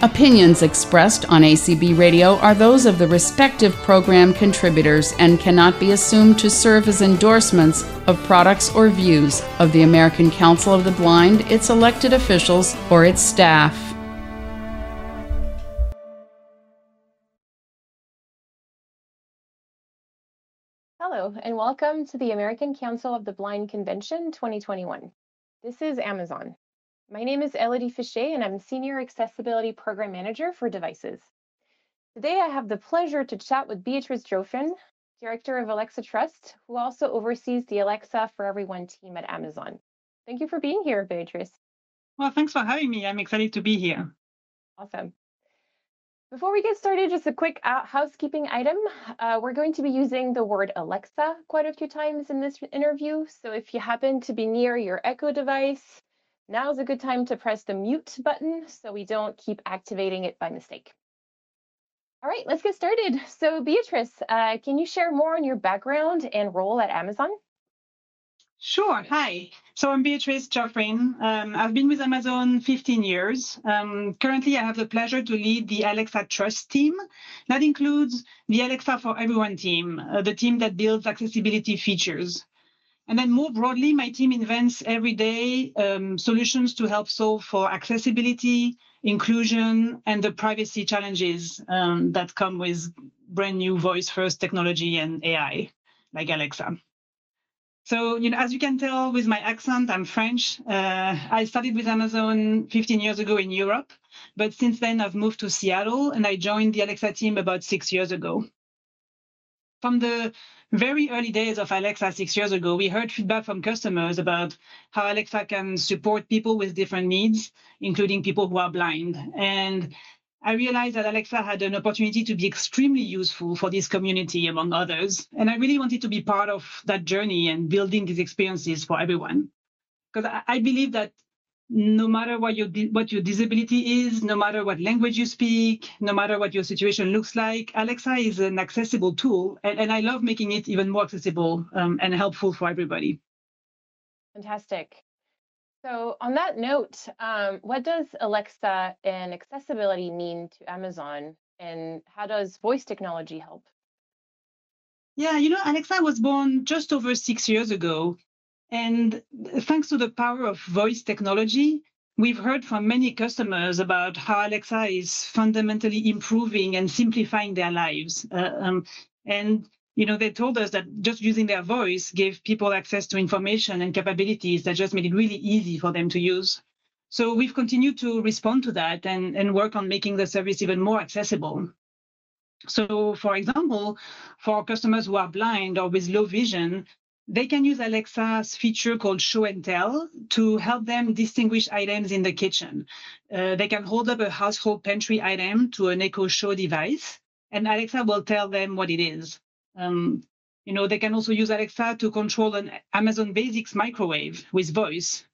Opinions expressed on ACB Radio are those of the respective program contributors and cannot be assumed to serve as endorsements of products or views of the American Council of the Blind, its elected officials, or its staff. Hello, and welcome to the American Council of the Blind Convention 2021. This is Amazon. My name is Elodie Fichet, and I'm Senior Accessibility Program Manager for Devices. Today, I have the pleasure to chat with Beatrice Geoffrin, Director of Alexa Trust, who also oversees the Alexa for Everyone team at Amazon. Thank you for being here, Beatrice. Well, thanks for having me. I'm excited to be here. Awesome. Before we get started, just a quick uh, housekeeping item. Uh, we're going to be using the word Alexa quite a few times in this interview. So if you happen to be near your Echo device, now is a good time to press the mute button so we don't keep activating it by mistake. All right, let's get started. So Beatrice, uh, can you share more on your background and role at Amazon? Sure. Hi. So I'm Beatrice Geoffrin. Um, I've been with Amazon 15 years. Um, currently, I have the pleasure to lead the Alexa Trust team. That includes the Alexa for Everyone team, uh, the team that builds accessibility features. And then more broadly, my team invents every day um, solutions to help solve for accessibility, inclusion, and the privacy challenges um, that come with brand new voice first technology and AI, like Alexa. So, you know, as you can tell with my accent, I'm French. Uh, I started with Amazon 15 years ago in Europe, but since then I've moved to Seattle and I joined the Alexa team about six years ago. From the very early days of Alexa six years ago, we heard feedback from customers about how Alexa can support people with different needs, including people who are blind. And I realized that Alexa had an opportunity to be extremely useful for this community, among others. And I really wanted to be part of that journey and building these experiences for everyone. Because I believe that no matter what your what your disability is, no matter what language you speak, no matter what your situation looks like, Alexa is an accessible tool, and, and I love making it even more accessible um, and helpful for everybody. Fantastic. So on that note, um, what does Alexa and accessibility mean to Amazon, and how does voice technology help? Yeah, you know, Alexa was born just over six years ago and thanks to the power of voice technology, we've heard from many customers about how Alexa is fundamentally improving and simplifying their lives. Uh, um, and you know, they told us that just using their voice gave people access to information and capabilities that just made it really easy for them to use. So we've continued to respond to that and, and work on making the service even more accessible. So, for example, for customers who are blind or with low vision, they can use Alexa's feature called Show and Tell to help them distinguish items in the kitchen. Uh, they can hold up a household pantry item to an Echo Show device, and Alexa will tell them what it is. Um, you know, they can also use Alexa to control an Amazon Basics microwave with voice.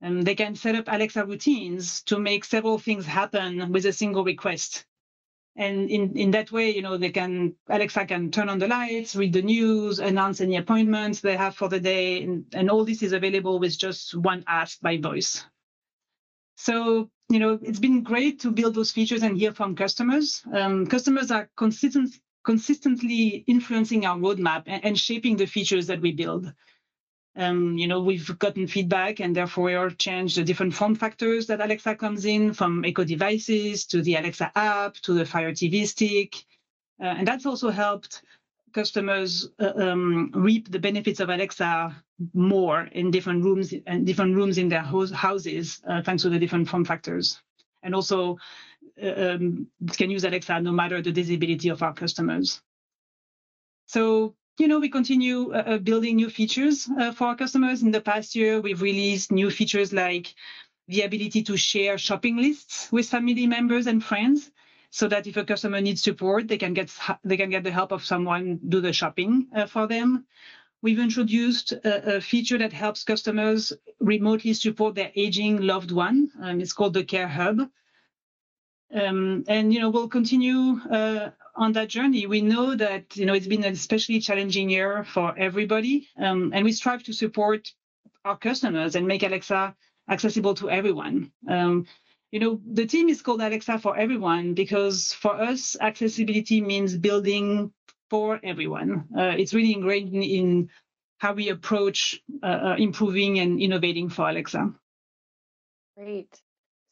And they can set up Alexa routines to make several things happen with a single request. And in, in that way, you know, they can, Alexa can turn on the lights, read the news, announce any appointments they have for the day. And, and all this is available with just one ask by voice. So, you know, it's been great to build those features and hear from customers. Um, customers are consistent, consistently influencing our roadmap and, and shaping the features that we build. Um, you know, we've gotten feedback and therefore we all changed the different form factors that Alexa comes in from Echo devices to the Alexa app to the Fire TV stick. Uh, and that's also helped customers uh, um, reap the benefits of Alexa more in different rooms and different rooms in their houses, uh, thanks to the different form factors. And also uh, um, can use Alexa no matter the disability of our customers. So you know, we continue uh, uh, building new features uh, for our customers. In the past year, we've released new features like the ability to share shopping lists with family members and friends so that if a customer needs support, they can get they can get the help of someone do the shopping for them. We've introduced a, feature that helps customers remotely support their aging loved one. Um, it's called the Care Hub. Um, and you know we'll continue on that journey, we know that you know it's been an especially challenging year for everybody, um, and we strive to support our customers and make Alexa accessible to everyone. Um, you know, the team is called Alexa for everyone because for us, accessibility means building for everyone. Uh, it's really ingrained in, in, how we approach uh, uh, improving and innovating for Alexa. Great.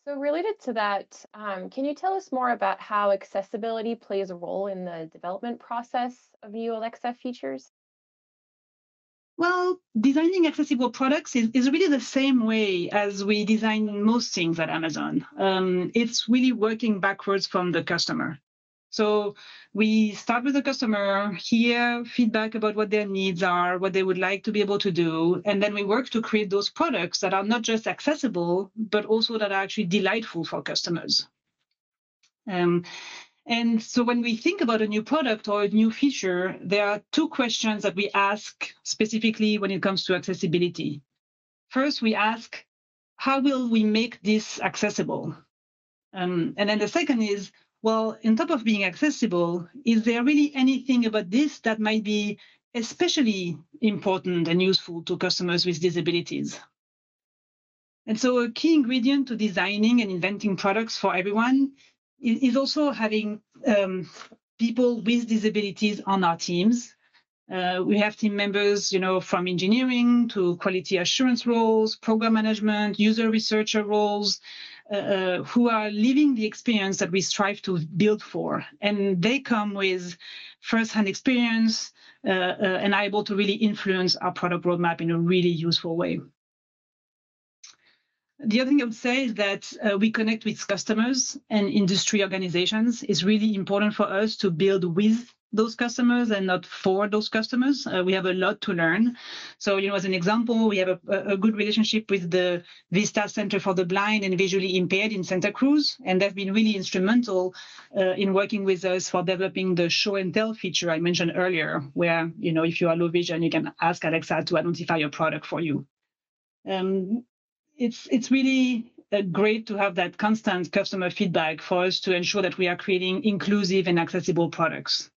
So related to that, um, can you tell us more about how accessibility plays a role in the development process of new Alexa features? Well, designing accessible products is, is really the same way as we design most things at Amazon. Um, it's really working backwards from the customer. So we start with the customer, hear feedback about what their needs are, what they would like to be able to do, and then we work to create those products that are not just accessible, but also that are actually delightful for customers. Um, and so when we think about a new product or a new feature, there are two questions that we ask specifically when it comes to accessibility. First, we ask, how will we make this accessible? Um, and then the second is, well, on top of being accessible, is there really anything about this that might be especially important and useful to customers with disabilities? And so a key ingredient to designing and inventing products for everyone is also having um, people with disabilities on our teams. Uh, we have team members, you know, from engineering to quality assurance roles, program management, user researcher roles, uh, who are living the experience that we strive to build for. And they come with first-hand experience uh, uh and are able to really influence our product roadmap in a really useful way. The other thing I would say is that uh, we connect with customers and industry organizations. It's really important for us to build with those customers and not for those customers. Uh, we have a lot to learn. So, you know, as an example, we have a, a, good relationship with the Vista Center for the Blind and Visually Impaired in Santa Cruz, and they've been really instrumental uh, in working with us for developing the show and tell feature I mentioned earlier, where, you know, if you are low vision, you can ask Alexa to identify your product for you. Um, it's it's really uh, great to have that constant customer feedback for us to ensure that we are creating inclusive and accessible products.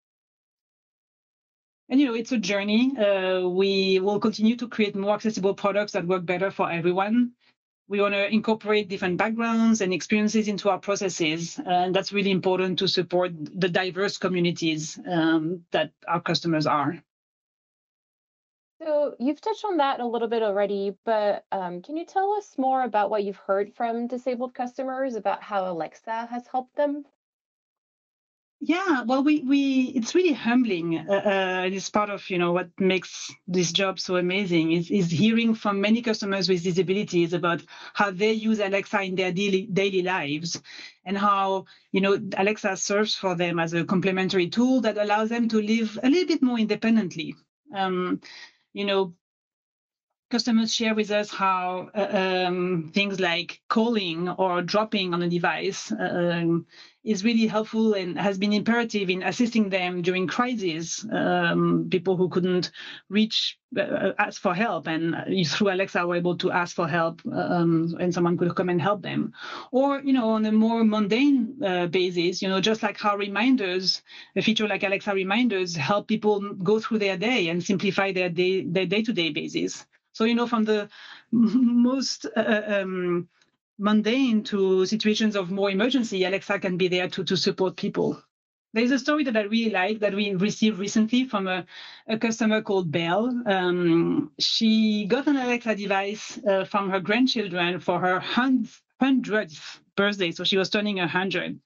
And you know, it's a journey. Uh, we will continue to create more accessible products that work better for everyone. We want to incorporate different backgrounds and experiences into our processes, and that's really important to support the diverse communities um, that our customers are. So you've touched on that a little bit already, but um, can you tell us more about what you've heard from disabled customers about how Alexa has helped them? Yeah, well, we we it's really humbling. Uh, uh, it's part of you know what makes this job so amazing is is hearing from many customers with disabilities about how they use Alexa in their daily daily lives, and how you know Alexa serves for them as a complementary tool that allows them to live a little bit more independently. Um, you know, customers share with us how uh, um, things like calling or dropping on a device um, is really helpful and has been imperative in assisting them during crises. Um, people who couldn't reach, uh, ask for help, and through Alexa were able to ask for help, um, and someone could come and help them. Or, you know, on a more mundane uh, basis, you know, just like how reminders, a feature like Alexa reminders, help people go through their day and simplify their day, their day-to-day basis. So, you know, from the most uh, um, mundane to situations of more emergency, Alexa can be there to, to support people. There's a story that I really like that we received recently from a, a customer called Belle. Um, she got an Alexa device uh, from her grandchildren for her hundredth birthday, so she was turning a hundred.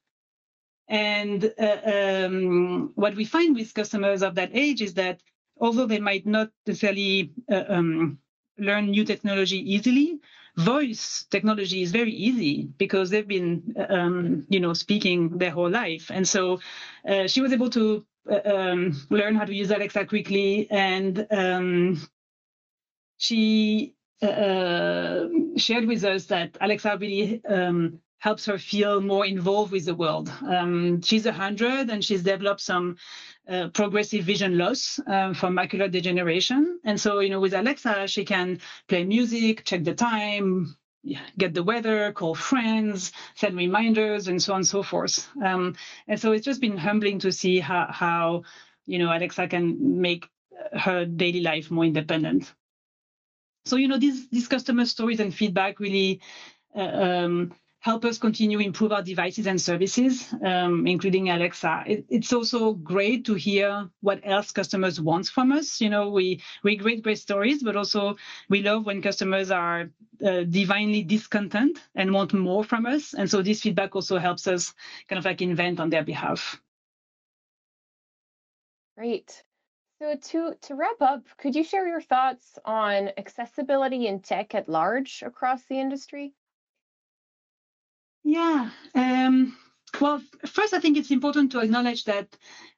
And uh, um, what we find with customers of that age is that although they might not necessarily uh, um, learn new technology easily, voice technology is very easy because they've been, um, you know, speaking their whole life. And so uh, she was able to uh, um, learn how to use Alexa quickly, and um, she uh, shared with us that Alexa really um, helps her feel more involved with the world. Um, she's a hundred, and she's developed some uh, progressive vision loss um, from macular degeneration. And so, you know, with Alexa, she can play music, check the time, get the weather, call friends, send reminders, and so on and so forth. Um, and so it's just been humbling to see how, how, you know, Alexa can make her daily life more independent. So, you know, these, these customer stories and feedback really uh, um, help us continue to improve our devices and services, um, including Alexa. It, it's also great to hear what else customers want from us. You know, we we great great stories, but also we love when customers are uh, divinely discontent and want more from us. And so this feedback also helps us kind of like invent on their behalf. Great. So to to wrap up, could you share your thoughts on accessibility in tech at large across the industry? Yeah. Um, well, first, I think it's important to acknowledge that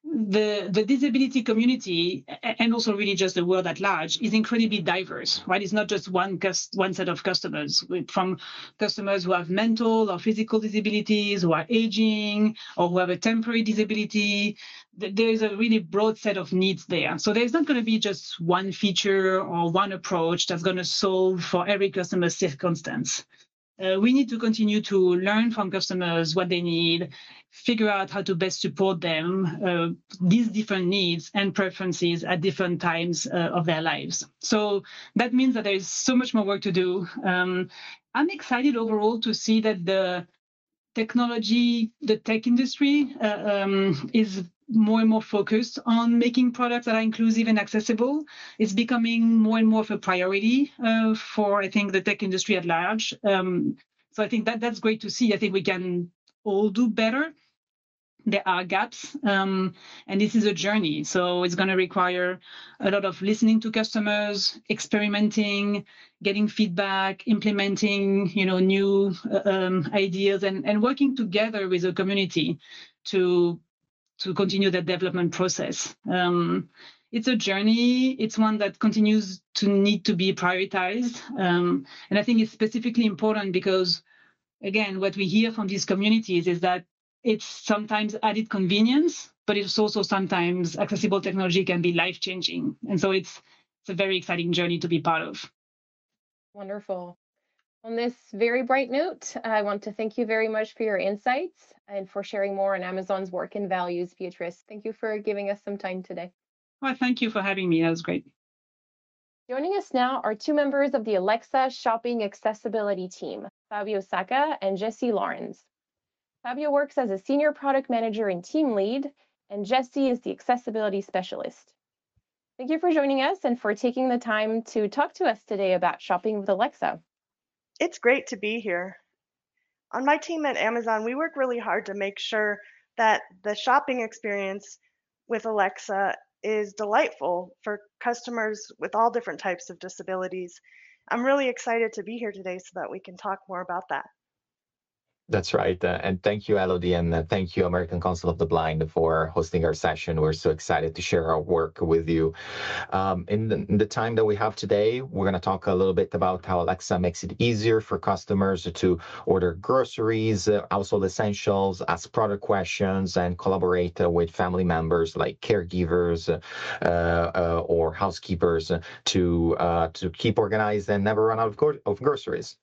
the the disability community and also really just the world at large is incredibly diverse, right? It's not just one one set of customers, from customers who have mental or physical disabilities, who are aging, or who have a temporary disability. There is a really broad set of needs there. So there's not going to be just one feature or one approach that's going to solve for every customer's circumstance. Uh, we need to continue to learn from customers what they need, figure out how to best support them, uh, these different needs and preferences at different times uh, of their lives. So that means that there is so much more work to do. Um, I'm excited overall to see that the technology, the tech industry uh, um, is more and more focused on making products that are inclusive and accessible. It's becoming more and more of a priority uh, for, I think, the tech industry at large. Um, so I think that that's great to see. I think we can all do better. There are gaps, um, and this is a journey. So it's going to require a lot of listening to customers, experimenting, getting feedback, implementing, you know, new uh, um, ideas, and and working together with the community to to continue that development process. Um, it's a journey. It's one that continues to need to be prioritized. Um, and I think it's specifically important because, again, what we hear from these communities is that it's sometimes added convenience, but it's also sometimes accessible technology can be life changing. And so it's, it's a very exciting journey to be part of. Wonderful. On this very bright note, I want to thank you very much for your insights and for sharing more on Amazon's work and values, Beatrice. Thank you for giving us some time today. Well, thank you for having me. That was great. Joining us now are two members of the Alexa Shopping Accessibility Team, Fabio Sacca and Jesse Lawrence. Fabio works as a senior product manager and team lead, and Jesse is the accessibility specialist. Thank you for joining us and for taking the time to talk to us today about shopping with Alexa. It's great to be here. On my team at Amazon, we work really hard to make sure that the shopping experience with Alexa is delightful for customers with all different types of disabilities. I'm really excited to be here today so that we can talk more about that. That's right. Uh, and thank you, Elodie, and uh, thank you, American Council of the Blind, for hosting our session. We're so excited to share our work with you. Um, in, the, in, the, time that we have today, we're going to talk a little bit about how Alexa makes it easier for customers to order groceries, uh, household essentials, ask product questions, and collaborate uh, with family members like caregivers uh, uh, or housekeepers to to keep organized and never run out of, of groceries.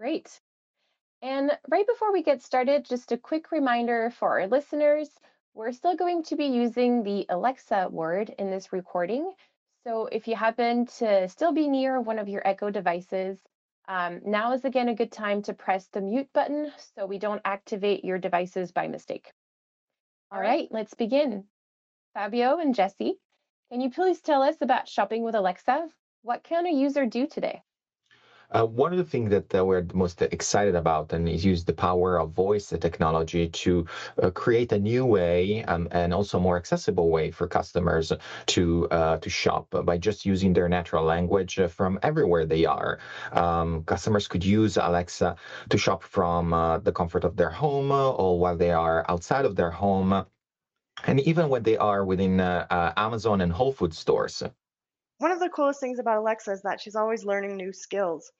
Great. And right before we get started, just a quick reminder for our listeners, we're still going to be using the Alexa word in this recording. So if you happen to still be near one of your Echo devices, um, now is again a good time to press the mute button so we don't activate your devices by mistake. All right, let's begin. Fabio and Jesse, can you please tell us about shopping with Alexa? What can a user do today? Uh, one of the things that uh, we're most excited about and is use the power of voice technology to uh, create a new way um, and also more accessible way for customers to uh, to shop by just using their natural language uh, from everywhere they are. Um, customers could use Alexa to shop from uh, the comfort of their home or while they are outside of their home. And even when they are within Amazon and Whole Foods stores. One of the coolest things about Alexa is that she's always learning new skills.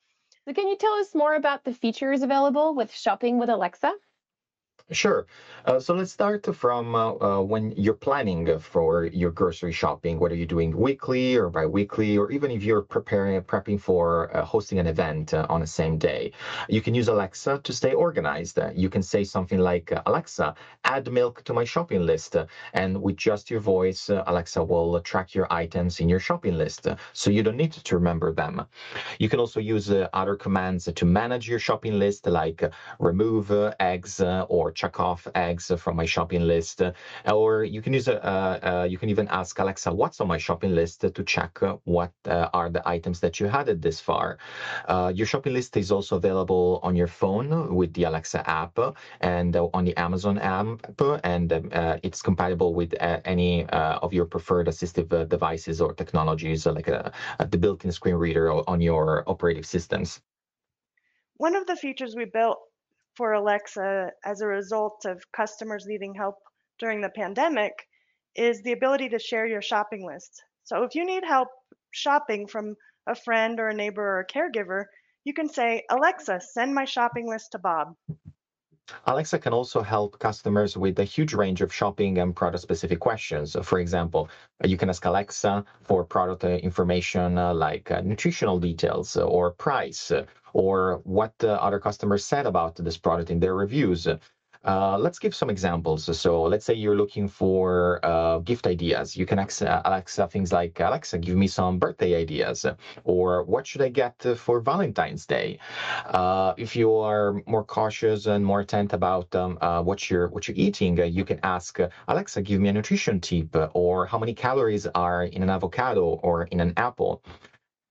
So can you tell us more about the features available with shopping with Alexa? Sure. Uh, so let's start from uh, uh, when you're planning for your grocery shopping, whether you're doing weekly or bi-weekly, or even if you're preparing prepping for uh, hosting an event uh, on the same day. You can use Alexa to stay organized. you can say something like, Alexa, add milk to my shopping list. and with just your voice, Alexa will track your items in your shopping list. so you don't need to remember them. You can also use other commands to manage your shopping list, like remove eggs or check off eggs from my shopping list, uh, or you can use a, uh, you can even ask Alexa, what's on my shopping list to check uh, what uh, are the items that you had it this far. Uh, your shopping list is also available on your phone with the Alexa app and uh, on the Amazon app, and it's compatible with any of your preferred assistive devices or technologies like the built-in screen reader on your operating systems. One of the features we built for Alexa as a result of customers needing help during the pandemic is the ability to share your shopping list. So if you need help shopping from a friend or a neighbor or a caregiver, you can say, Alexa, send my shopping list to Bob. Alexa can also help customers with a huge range of shopping and product specific questions. For example, you can ask Alexa for product information uh, like uh, nutritional details or price or what other customers said about this product in their reviews. Uh, let's give some examples. So let's say you're looking for uh, gift ideas. You can ask Alexa things like, Alexa, give me some birthday ideas, or what should I get for Valentine's Day? Uh, if you are more cautious and more attentive about um, uh, what you're what you're eating, uh, you can ask Alexa, give me a nutrition tip, or how many calories are in an avocado or in an apple.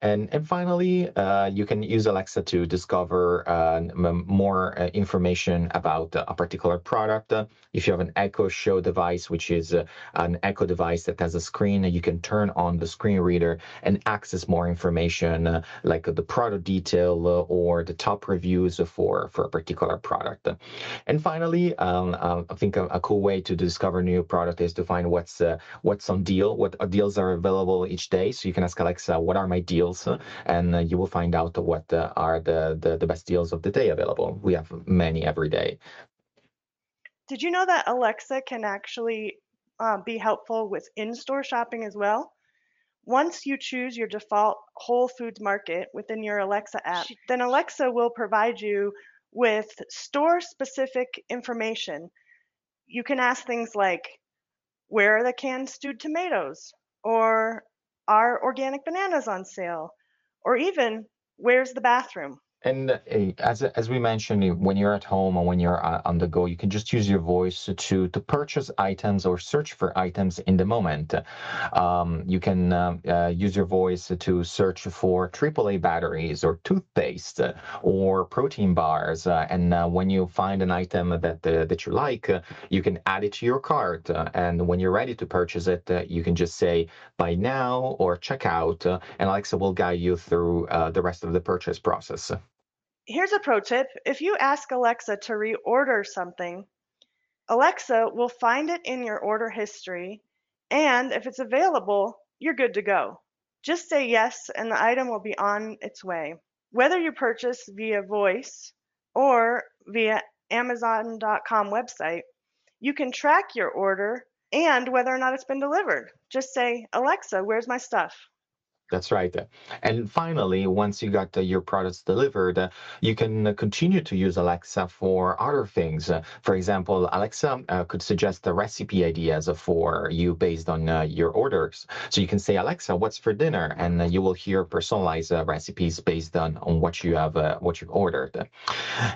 And, and finally, uh, you can use Alexa to discover uh, more uh, information about a particular product. if you have an Echo Show device, which is uh, an Echo device that has a screen, you can turn on the screen reader and access more information uh, like the product detail uh, or the top reviews for, for a particular product. And finally, um, I think a, a, cool way to discover new product is to find what's what's on deal, what deals are available each day. So you can ask Alexa, what are my deals? Deals, and uh, you will find out what uh, are the, the, the best deals of the day available. We have many every day. Did you know that Alexa can actually uh, be helpful with in-store shopping as well? Once you choose your default Whole Foods Market within your Alexa app, then Alexa will provide you with store-specific information. You can ask things like, where are the canned stewed tomatoes? Or are organic bananas on sale? Or even, where's the bathroom? And uh, as as we mentioned, when you're at home or when you're uh, on the go, you can just use your voice to to purchase items or search for items in the moment. Um, you can uh, uh, use your voice to search for AAA batteries or toothpaste or protein bars. Uh, and uh, when you find an item that that you like, you can add it to your cart. and when you're ready to purchase it, you can just say buy now or check out, and Alexa will guide you through the rest of the purchase process. Here's a pro tip. If you ask Alexa to reorder something, Alexa will find it in your order history, and if it's available, you're good to go. Just say yes, and the item will be on its way. Whether you purchase via voice or via Amazon.com website, you can track your order and whether or not it's been delivered. Just say, Alexa, where's my stuff? That's right. And finally, once you got uh, your products delivered, you can uh, continue to use Alexa for other things. For example, Alexa uh, could suggest the recipe ideas for you based on uh, your orders. So you can say, Alexa, what's for dinner? And you will hear personalized uh, recipes based on, on what you have uh, what you've ordered.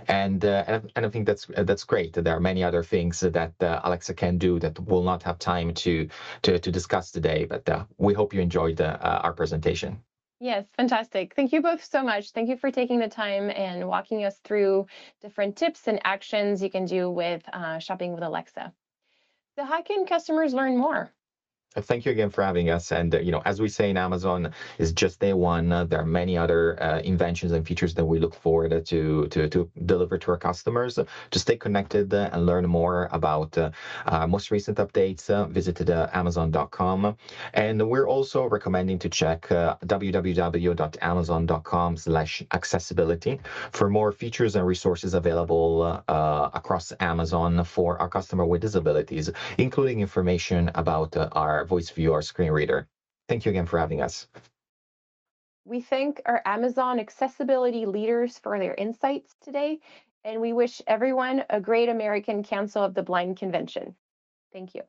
And, and and I think that's that's great. There are many other things that Alexa can do that we'll not have time to to, to discuss today. But we hope you enjoyed our presentation Yes, fantastic. Thank you both so much. Thank you for taking the time and walking us through different tips and actions you can do with uh, shopping with Alexa. So how can customers learn more? Uh, thank you again for having us. And uh, you know, as we say in Amazon, is just day one. Uh, there are many other uh, inventions and features that we look forward to to to deliver to our customers. To stay connected uh, and learn more about uh, most recent updates, visit amazon.com. And we're also recommending to check www.amazon.com slash accessibility for more features and resources available across Amazon for our customer with disabilities, including information about our VoiceView, our screen reader. Thank you again for having us. We thank our Amazon accessibility leaders for their insights today, and we wish everyone a great American Council of the Blind convention. Thank you.